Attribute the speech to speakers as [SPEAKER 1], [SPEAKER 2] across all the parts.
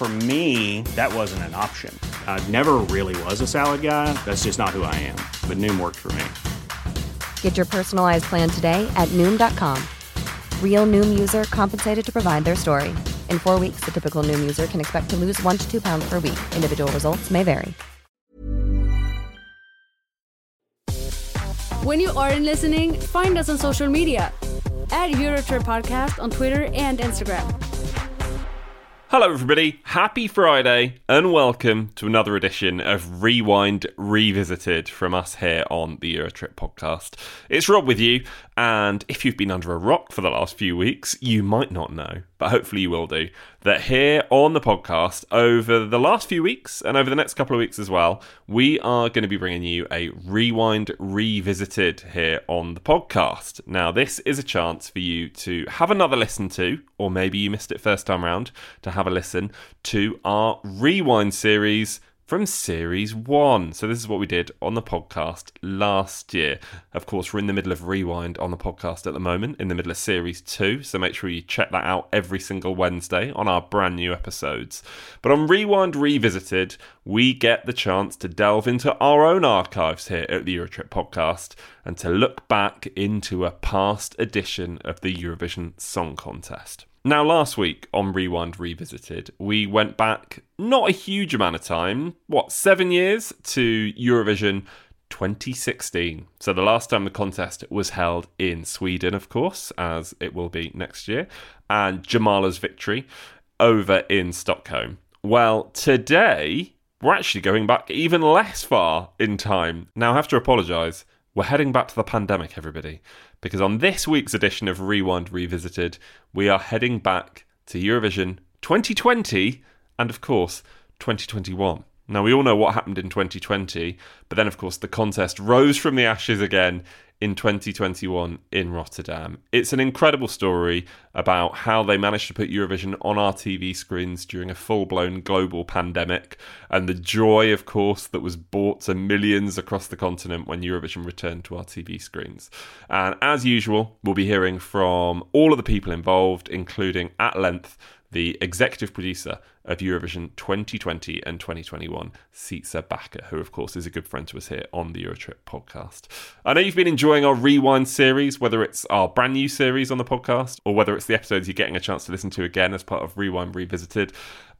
[SPEAKER 1] For me, that wasn't an option. I never really was a salad guy. That's just not who I am. But Noom worked for me.
[SPEAKER 2] Get your personalized plan today at Noom.com. Real Noom user compensated to provide their story. In four weeks, the typical Noom user can expect to lose one to two pounds per week. Individual results may vary.
[SPEAKER 3] When you aren't listening, find us on social media at Eurotrip Podcast on Twitter and Instagram.
[SPEAKER 4] Hello, everybody. Happy Friday, and welcome to another edition of Rewind Revisited from us here on the Eurotrip podcast. It's Rob with you, and if you've been under a rock for the last few weeks, you might not know, but hopefully you will do, that here on the podcast, over the last few weeks and over the next couple of weeks as well, we are going to be bringing you a Rewind Revisited here on the podcast. Now, this is a chance for you to have another listen to, or maybe you missed it first time round, to have a listen to our Rewind series from Series 1. So, this is what we did on the podcast last year. Of course, we're in the middle of Rewind on the podcast at the moment, in the middle of Series 2. So, make sure you check that out every single Wednesday on our brand new episodes. But on Rewind Revisited, we get the chance to delve into our own archives here at the Eurotrip podcast and to look back into a past edition of the Eurovision Song Contest. Now, last week on Rewind Revisited, we went back not a huge amount of time, what, seven years to Eurovision 2016. So, the last time the contest was held in Sweden, of course, as it will be next year, and Jamala's victory over in Stockholm. Well, today, we're actually going back even less far in time. Now, I have to apologise. We're heading back to the pandemic, everybody, because on this week's edition of Rewind Revisited, we are heading back to Eurovision 2020 and, of course, 2021. Now, we all know what happened in 2020, but then, of course, the contest rose from the ashes again in 2021 in Rotterdam. It's an incredible story about how they managed to put Eurovision on our TV screens during a full blown global pandemic and the joy, of course, that was brought to millions across the continent when Eurovision returned to our TV screens. And as usual, we'll be hearing from all of the people involved, including at length the executive producer of Eurovision 2020 and 2021, Sietse Bakker, who, of course, is a good friend to us here on the Eurotrip podcast. I know you've been enjoying our Rewind series, whether it's our brand new series on the podcast or whether it's the episodes you're getting a chance to listen to again as part of Rewind Revisited.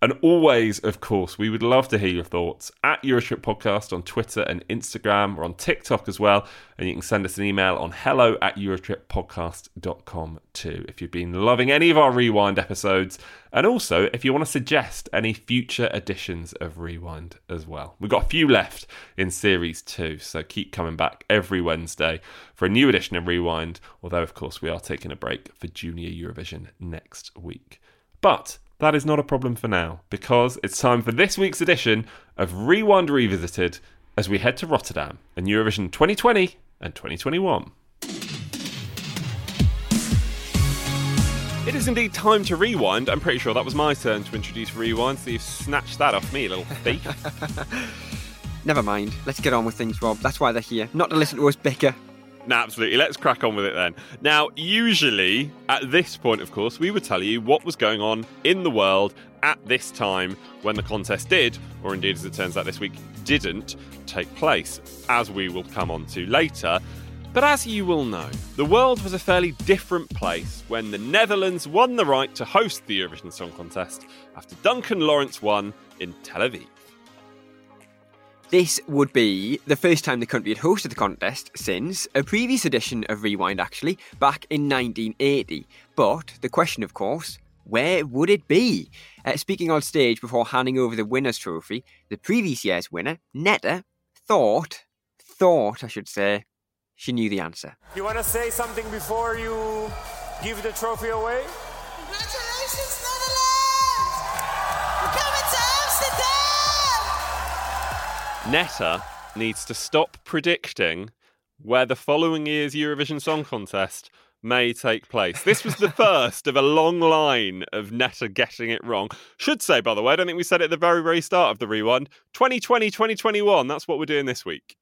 [SPEAKER 4] And always, of course, we would love to hear your thoughts at Eurotrip Podcast on Twitter and Instagram. or on TikTok as well. And you can send us an email on hello at EurotripPodcast.com too if you've been loving any of our Rewind episodes. And also, if you want to suggest any future editions of Rewind as well. We've got a few left in Series 2, so keep coming back every Wednesday for a new edition of Rewind. Although, of course, we are taking a break for Junior Eurovision next week. But that is not a problem for now, because it's time for this week's edition of Rewind Revisited as we head to Rotterdam and Eurovision 2020 and 2021. It is indeed time to rewind. I'm pretty sure that was my turn to introduce rewind, so you've snatched that off me, little thief.
[SPEAKER 5] never mind. Let's get on with things, Rob. That's why they're here, not to listen to us bicker.
[SPEAKER 4] No, absolutely. Let's crack on with it then. Now, usually at this point, of course, we would tell you what was going on in the world at this time when the contest did, or indeed, as it turns out this week, didn't take place, as we will come on to later. But as you will know, the world was a fairly different place when the Netherlands won the right to host the Eurovision Song Contest after Duncan Lawrence won in Tel Aviv.
[SPEAKER 5] This would be the first time the country had hosted the contest since a previous edition of Rewind, actually, back in 1980. But the question, of course, where would it be? Uh, speaking on stage before handing over the winner's trophy, the previous year's winner, Netta, thought, thought, I should say, she knew the answer.
[SPEAKER 6] You want to say something before you give the trophy away?
[SPEAKER 7] Congratulations, Netherlands! We're coming to Amsterdam!
[SPEAKER 4] Netta needs to stop predicting where the following year's Eurovision Song Contest may take place. This was the first of a long line of Netta getting it wrong. Should say, by the way, I don't think we said it at the very, very start of the rewind 2020, 2021. That's what we're doing this week.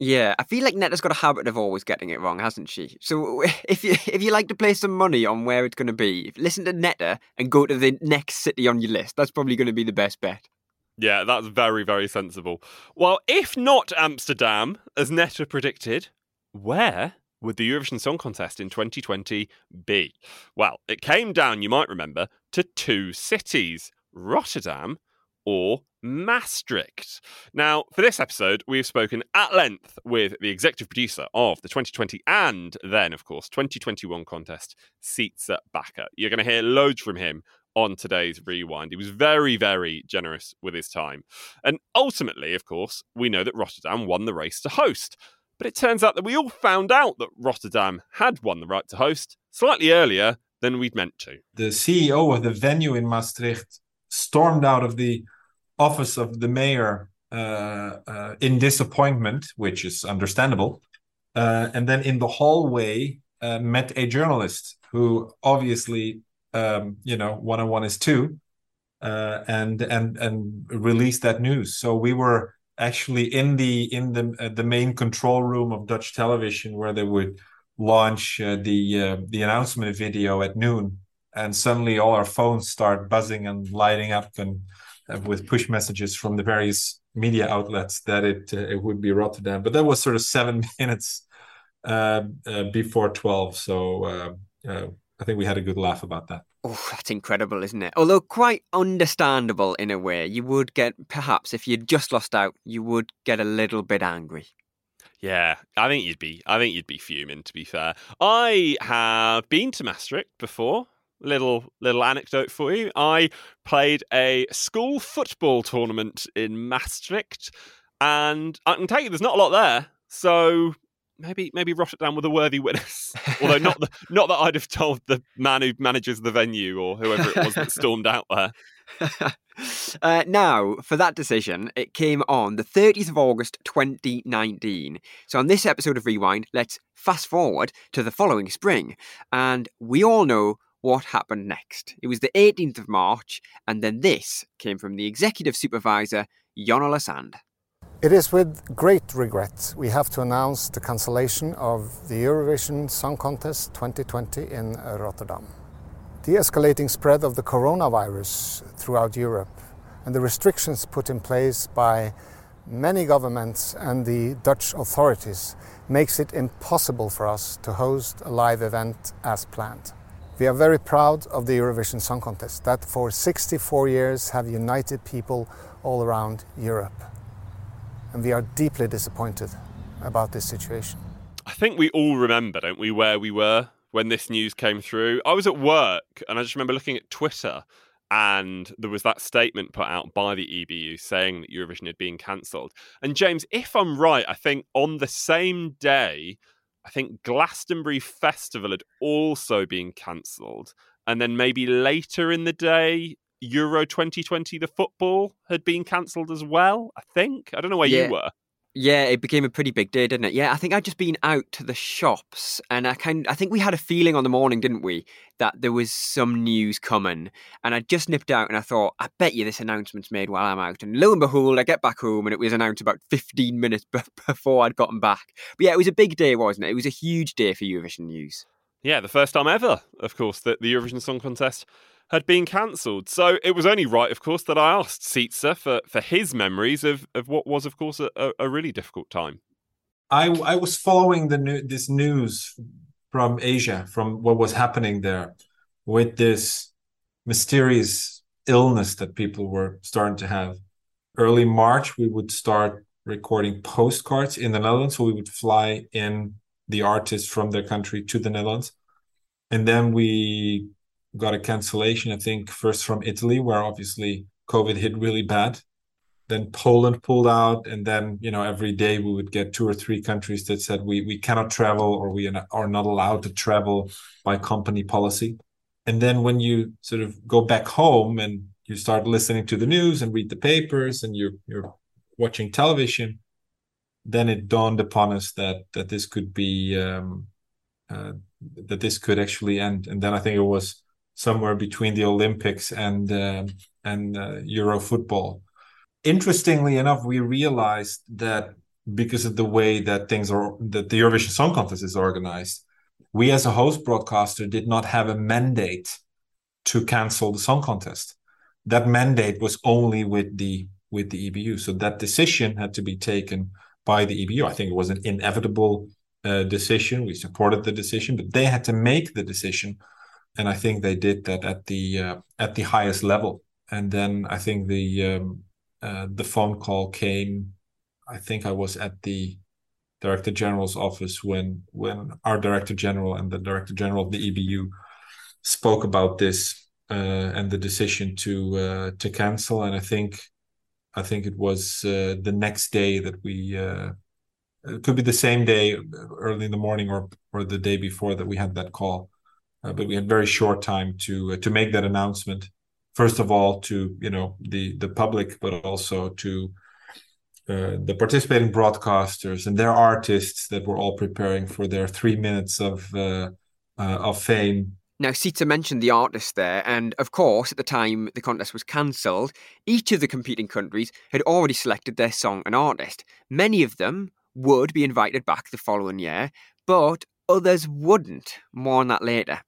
[SPEAKER 5] Yeah, I feel like Netta's got a habit of always getting it wrong, hasn't she? So if you if you like to place some money on where it's going to be, listen to Netta and go to the next city on your list. That's probably going to be the best bet.
[SPEAKER 4] Yeah, that's very, very sensible. Well, if not Amsterdam, as Netta predicted, where would the Eurovision Song Contest in 2020 be? Well, it came down, you might remember, to two cities Rotterdam or Maastricht. Now, for this episode, we've spoken at length with the executive producer of the 2020 and then, of course, 2021 contest, Sietse Bakker. You're going to hear loads from him on today's rewind. He was very, very generous with his time. And ultimately, of course, we know that Rotterdam won the race to host. But it turns out that we all found out that Rotterdam had won the right to host slightly earlier than we'd meant to.
[SPEAKER 8] The CEO of the venue in Maastricht stormed out of the office of the mayor uh, uh, in disappointment, which is understandable. Uh, and then in the hallway, uh, met a journalist who obviously, um, you know, one on one is two, uh, and and and released that news. So we were actually in the in the uh, the main control room of Dutch television where they would launch the the announcement video at noon, and suddenly all our phones start buzzing and lighting up and uh, with push messages from the various media outlets that it uh, it would be Rotterdam. But that was sort of seven minutes uh, uh, before twelve, so uh, uh, I think we had a good laugh about that.
[SPEAKER 5] Oh, that's incredible, isn't it? Although quite understandable in a way. You would get perhaps if you'd just lost out, you would get a little bit angry.
[SPEAKER 4] Yeah, I think you'd be. I think you'd be fuming. To be fair, I have been to Maastricht before little little anecdote for you. I played a school football tournament in Maastricht, and I can tell you there's not a lot there. So maybe maybe Rotterdam were the worthy winners. Although not the, not that I'd have told the man who manages the venue or whoever it was that stormed out there.
[SPEAKER 5] uh, now, for that decision, it came on the 30th of August 2019. So, on this episode of Rewind, let's fast forward to the following spring. And we all know what happened next. It was the 18th of March, and then this came from the executive supervisor, Jon Ola Sand.
[SPEAKER 9] It is with great regret we have to announce the cancellation of the Eurovision Song Contest 2020 in Rotterdam. The escalating spread of the coronavirus throughout Europe and the restrictions put in place by many governments and the Dutch authorities makes it impossible for us to host a live event as planned. We are very proud of the Eurovision Song Contest that for 64 years have united people all around Europe. And we are deeply disappointed about this situation.
[SPEAKER 4] I think we all remember, don't we, where we were when this news came through. I was at work and I just remember looking at Twitter and there was that statement put out by the EBU saying that Eurovision had been cancelled. And James, if I'm right, I think on the same day I think Glastonbury Festival had also been cancelled. And then maybe later in the day, Euro 2020, the football, had been cancelled as well, I think. I don't know where
[SPEAKER 5] Yeah.
[SPEAKER 4] you were.
[SPEAKER 5] Yeah, it became a pretty big day, didn't it? Yeah, I think I'd just been out to the shops, and I kind, I think we had a feeling on the morning, didn't we, that there was some news coming, and I just nipped out, and I thought, I bet you this announcement's made while I'm out, and lo and behold, I get back home, and it was announced about 15 minutes b- before I'd gotten back. But yeah, it was a big day, wasn't it? It was a huge day for Eurovision news.
[SPEAKER 4] Yeah, the first time ever, of course, that the Eurovision Song Contest had been cancelled. So it was only right, of course, that I asked Sietse for, for his memories of, of what was, of course, a, a really difficult time.
[SPEAKER 8] I, I was following the new, this news from Asia, from what was happening there with this mysterious illness that people were starting to have. Early March, we would start recording postcards in the Netherlands. So we would fly in the artists from their country to the Netherlands. And then we got a cancellation, I think, first from Italy, where obviously COVID hit really bad. Then Poland pulled out, and then you know every day we would get two or three countries that said we we cannot travel or we are not allowed to travel by company policy. And then when you sort of go back home and you start listening to the news and read the papers and you're you're watching television, then it dawned upon us that that this could be um, uh, that this could actually end. And then I think it was somewhere between the Olympics and uh, and uh, Euro football. Interestingly enough, we realized that because of the way that things are, that the Eurovision Song Contest is organized, we as a host broadcaster did not have a mandate to cancel the song contest. That mandate was only with the with the EBU, so that decision had to be taken by the EBU. I think it was an inevitable uh, decision. We supported the decision, but they had to make the decision and I think they did that at the uh, at the highest level. And then I think the um, uh, the phone call came. I think I was at the director general's office when when our director general and the director general of the EBU spoke about this uh, and the decision to uh, to cancel. And I think I think it was uh, the next day that we. Uh, it could be the same day, early in the morning, or or the day before that we had that call but we had very short time to uh, to make that announcement. First of all, to you know the the public, but also to uh, the participating broadcasters and their artists that were all preparing for their three minutes of uh, uh, of fame.
[SPEAKER 5] Now, Sietse mentioned the artists there, and of course, at the time the contest was cancelled, each of the competing countries had already selected their song and artist. Many of them would be invited back the following year, but others wouldn't. More on that later.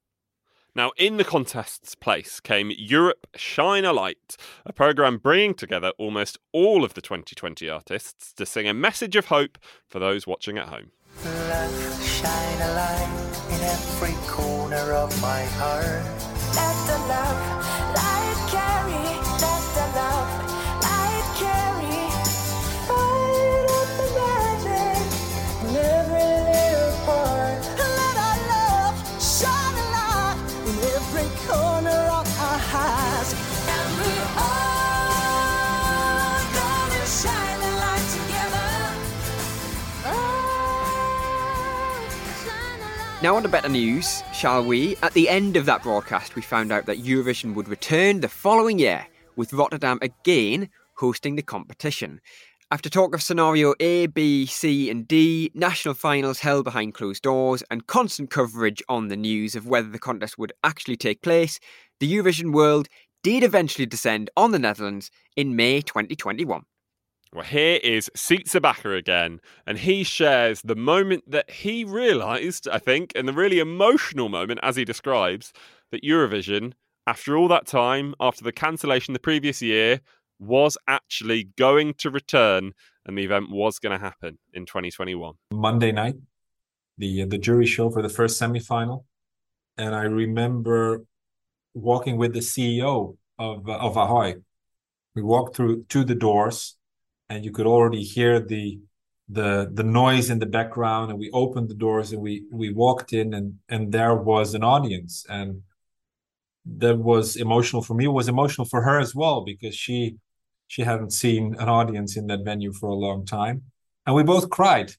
[SPEAKER 4] Now, in the contest's place came Europe Shine a Light, a programme bringing together almost all of the 2020 artists to sing a message of hope for those watching at home.
[SPEAKER 10] Shine a light in every corner of my heart. Let the love
[SPEAKER 5] Now, on to better news, shall we? At the end of that broadcast, we found out that Eurovision would return the following year, with Rotterdam again hosting the competition. After talk of scenario A, B, C, and D, national finals held behind closed doors, and constant coverage on the news of whether the contest would actually take place, the Eurovision world did eventually descend on the Netherlands in May 2021.
[SPEAKER 4] Well, here is Bakker again, and he shares the moment that he realised, I think, and the really emotional moment, as he describes, that Eurovision, after all that time, after the cancellation the previous year, was actually going to return and the event was going to happen in 2021.
[SPEAKER 8] Monday night, the uh, the jury show for the first semifinal, and I remember walking with the CEO of uh, of Ahoy. We walked through to the doors and you could already hear the the the noise in the background and we opened the doors and we we walked in and and there was an audience. And that was emotional for me it was emotional for her as well because she she hadn't seen an audience in that venue for a long time. And we both cried.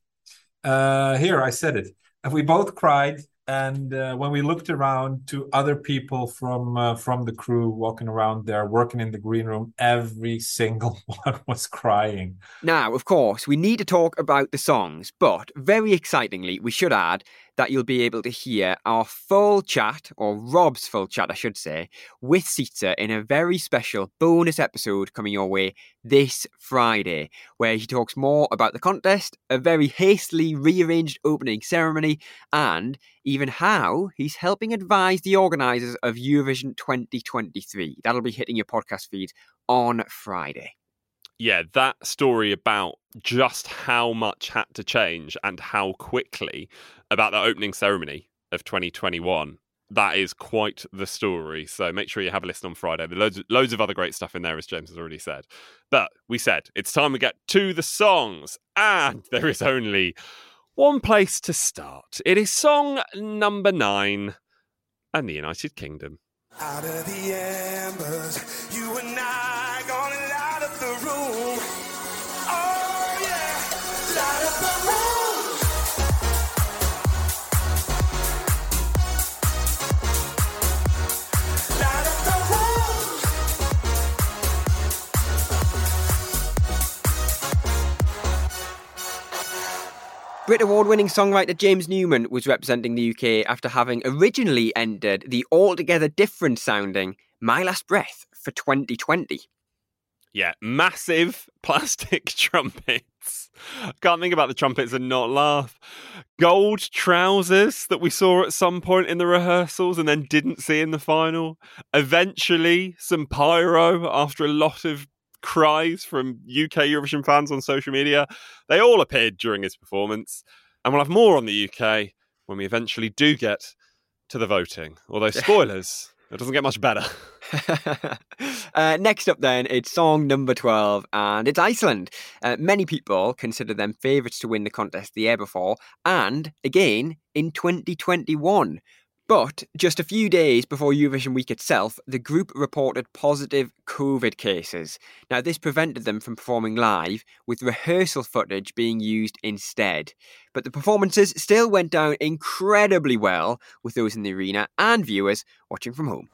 [SPEAKER 8] Uh here i said it. And we both cried and uh, when we looked around to other people from uh, from the crew walking around there working in the green room every single one was crying.
[SPEAKER 5] Now, of course, we need to talk about the songs, but very excitingly, we should add that you'll be able to hear our full chat, or Rob's full chat, I should say, with Sietse in a very special bonus episode coming your way this Friday, where he talks more about the contest, a very hastily rearranged opening ceremony, and even how he's helping advise the organisers of Eurovision 2023. That'll be hitting your podcast feed on Friday.
[SPEAKER 4] yeah, that story about just how much had to change and how quickly about the opening ceremony of 2021. That is quite the story. So make sure you have a listen on Friday. There's loads, loads of other great stuff in there, as James has already said. But we said it's time we get to the songs, and there is only one place to start. It is song number nine, and the United Kingdom.
[SPEAKER 7] Out of the embers, you and I gonna light up the room.
[SPEAKER 5] Brit Award winning songwriter James Newman was representing the UK after having originally entered the altogether different sounding My Last Breath for 2020.
[SPEAKER 4] Yeah, massive plastic trumpets. Can't think about the trumpets and not laugh. Gold trousers that we saw at some point in the rehearsals and then didn't see in the final. Eventually, some pyro after a lot of cries from UK Eurovision fans on social media. They all appeared during his performance. And we'll have more on the UK when we eventually do get to the voting. Although, spoilers, it doesn't get much better.
[SPEAKER 5] uh, next up, then, it's song number 12, and it's Iceland. Uh, many people consider them favourites to win the contest the year before, and again in 2021. But just a few days before Eurovision week itself, the group reported positive COVID cases. Now, this prevented them from performing live, with rehearsal footage being used instead. But the performances still went down incredibly well, with those in the arena and viewers watching from home.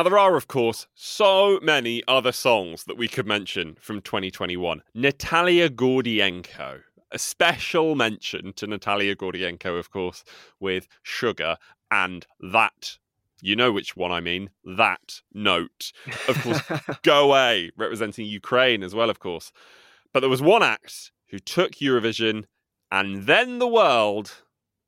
[SPEAKER 4] Now, there are, of course, so many other songs that we could mention from 2021. Natalia Gordienko. A special mention to Natalia Gordienko, of course, with Sugar and that. You know which one I mean. That note. Of course, Go_A, representing Ukraine as well, of course. But there was one act who took Eurovision and then the world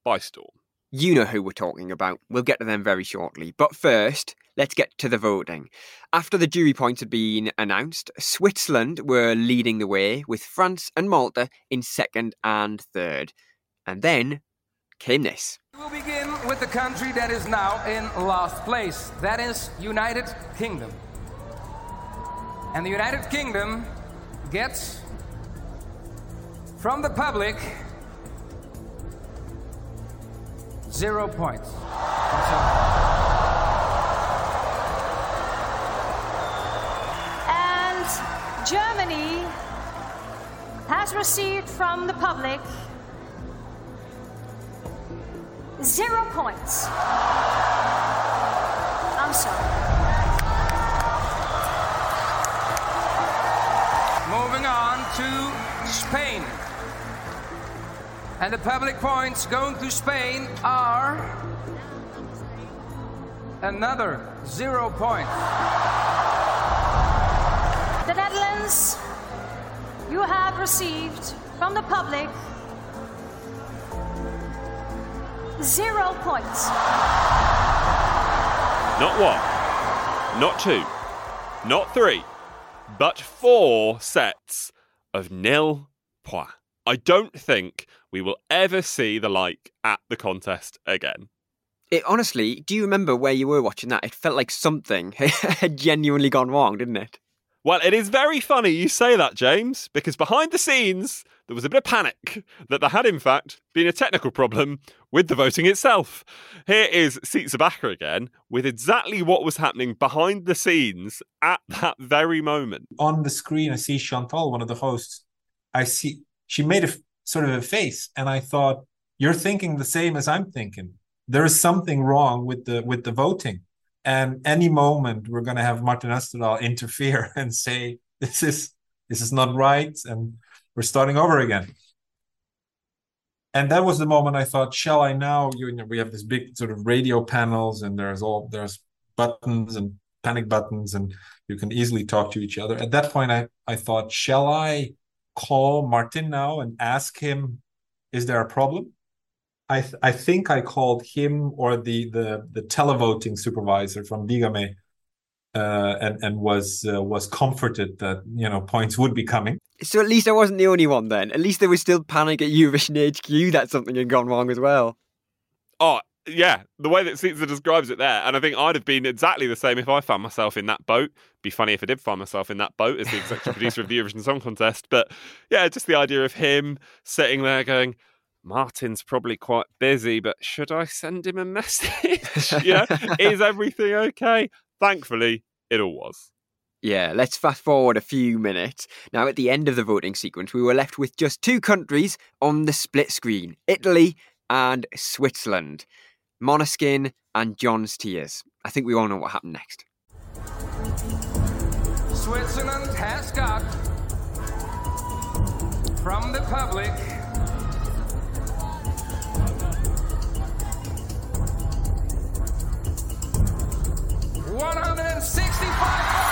[SPEAKER 4] by storm.
[SPEAKER 5] You know who we're talking about. We'll get to them very shortly. But first, let's get to the voting. After the jury points had been announced, Switzerland were leading the way, with France and Malta in second and third. And then came this.
[SPEAKER 11] We'll begin with the country that is now in last place. That is United Kingdom. And the United Kingdom gets from the public zero points.
[SPEAKER 12] Germany has received from the public zero points. I'm sorry.
[SPEAKER 11] Moving on to Spain. And the public points going to Spain are another zero points.
[SPEAKER 12] The Netherlands, you have received from the public zero points.
[SPEAKER 4] Not one, not two, not three, but four sets of nil points. I don't think we will ever see the like at the contest again.
[SPEAKER 5] It honestly, do you remember where you were watching that? It felt like something had genuinely gone wrong, didn't it?
[SPEAKER 4] Well, it is very funny you say that, James, because behind the scenes, there was a bit of panic that there had, in fact, been a technical problem with the voting itself. Here is Zabaka again with exactly what was happening behind the scenes at that very moment.
[SPEAKER 8] On the screen, I see Chantal, one of the hosts. I see she made a sort of a face, and I thought, "You're thinking the same as I'm thinking. There is something wrong with the with the voting." And any moment we're going to have Martin Österdahl interfere and say this is this is not right and we're starting over again. And that was the moment i thought shall i now you know we have this big sort of radio panels and there's all there's buttons and panic buttons and you can easily talk to each other. At that point i i thought shall i call martin now and ask him is there a problem I th- I think I called him or the the the televoting supervisor from Digame, uh, and and was uh, was comforted that you know points would be coming.
[SPEAKER 5] So at least I wasn't the only one then. At least there was still panic at Eurovision HQ that something had gone wrong as well.
[SPEAKER 4] Oh yeah, the way that Sietse describes it there, and I think I'd have been exactly the same if I found myself in that boat. Be funny if I did find myself in that boat as the executive producer of the Eurovision Song Contest. But yeah, just the idea of him sitting there going, Martin's probably quite busy, but should I send him a message? yeah, is everything okay? Thankfully, it all was.
[SPEAKER 5] Yeah, let's fast forward a few minutes. Now, at the end of the voting sequence, we were left with just two countries on the split screen Italy and Switzerland. Måneskin and Gjon's Tears. I think we all know what happened next.
[SPEAKER 11] Switzerland has got from the public
[SPEAKER 12] 165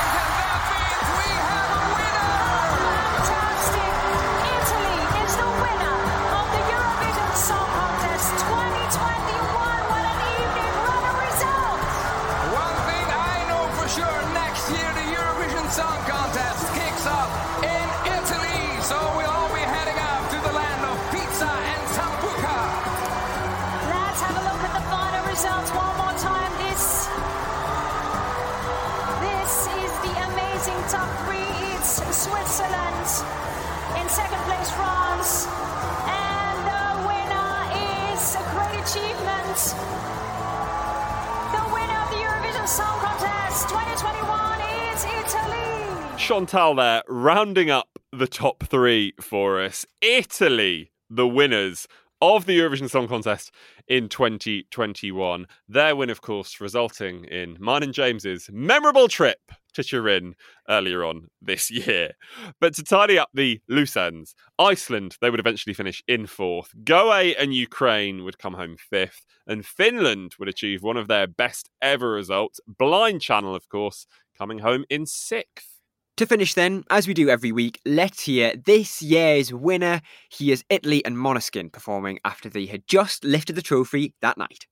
[SPEAKER 4] Chantal there, rounding up the top three for us. Italy, the winners of the Eurovision Song Contest in 2021. Their win, of course, resulting in mine and James's memorable trip to Turin earlier on this year. But to tidy up the loose ends, Iceland, they would eventually finish in fourth. Go_A and Ukraine would come home fifth. And Finland would achieve one of their best ever results. Blind Channel, of course, coming home in sixth.
[SPEAKER 5] To finish, then, as we do every week, let's hear this year's winner. He is Italy and Måneskin performing after they had just lifted the trophy that night.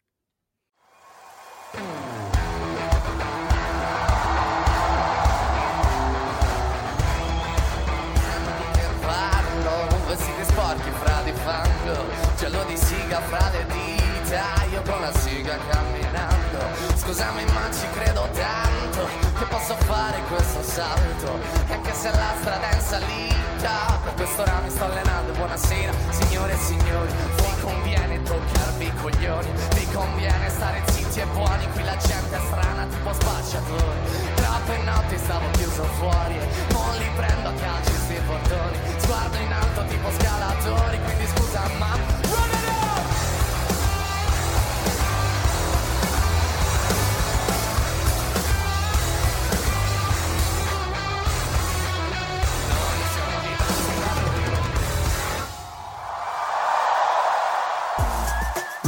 [SPEAKER 13] Salto E anche se la strada è in salita Per questo ora mi sto allenando Buonasera signore e signori. Vi conviene toccarvi i coglioni Vi conviene stare zitti e buoni Qui la gente è strana tipo spacciatori. Troppe notti stavo chiuso fuori Non li prendo a calci sti portoni. Sguardo in alto tipo scalatori Quindi scusa ma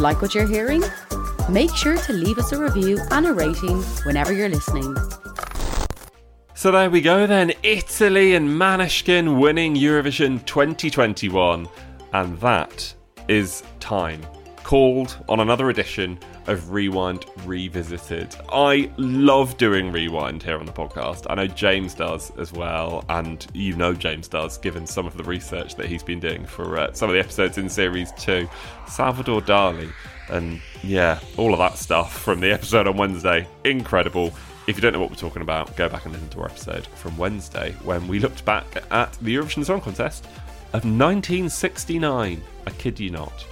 [SPEAKER 14] Like what you're hearing? Make sure to leave us a review and a rating whenever you're listening.
[SPEAKER 4] So there we go then. Italy and Måneskin winning Eurovision 2021. And that is time. Called on another edition of Rewind Revisited. I love doing Rewind here on the podcast. I know James does as well. And you know James does, given some of the research that he's been doing for uh, some of the episodes in Series 2. Salvador Dali. And yeah, all of that stuff from the episode on Wednesday. Incredible If you don't know what we're talking about, go back and listen to our episode from Wednesday when we looked back at the Eurovision Song Contest of 1969. I kid you not.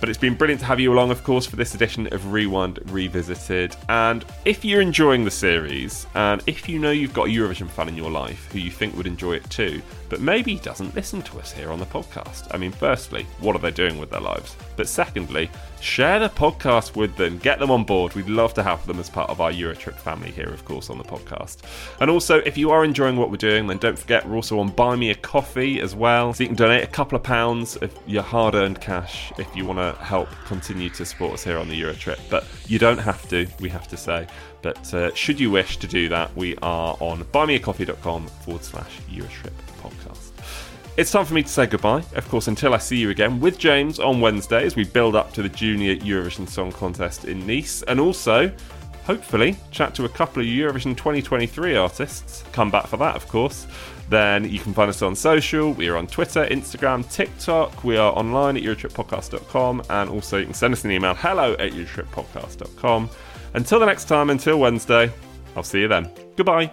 [SPEAKER 4] But it's been brilliant to have you along, of course, for this edition of Rewind Revisited. And if you're enjoying the series, and if you know you've got a Eurovision fan in your life who you think would enjoy it too, but maybe doesn't listen to us here on the podcast, I mean, firstly, what are they doing with their lives? But secondly, share the podcast with them, get them on board. We'd love to have them as part of our Eurotrip family here, of course, on the podcast. And also, if you are enjoying what we're doing, then don't forget we're also on Buy Me a Coffee as well. So you can donate a couple of pounds of your hard earned cash if you want to help continue to support us here on the Eurotrip. But you don't have to, we have to say. But uh, should you wish to do that, we are on buymeacoffee.com forward slash Eurotrip podcast. It's time for me to say goodbye, of course, until I see you again with James on Wednesday as we build up to the Junior Eurovision Song Contest in Nice, and also, hopefully, chat to a couple of Eurovision 2023 artists. Come back for that, of course. Then you can find us on social. We are on Twitter, Instagram, TikTok. We are online at EurotripPodcast.com, and also you can send us an email hello at EurotripPodcast.com. Until the next time, until Wednesday, I'll see you then. Goodbye.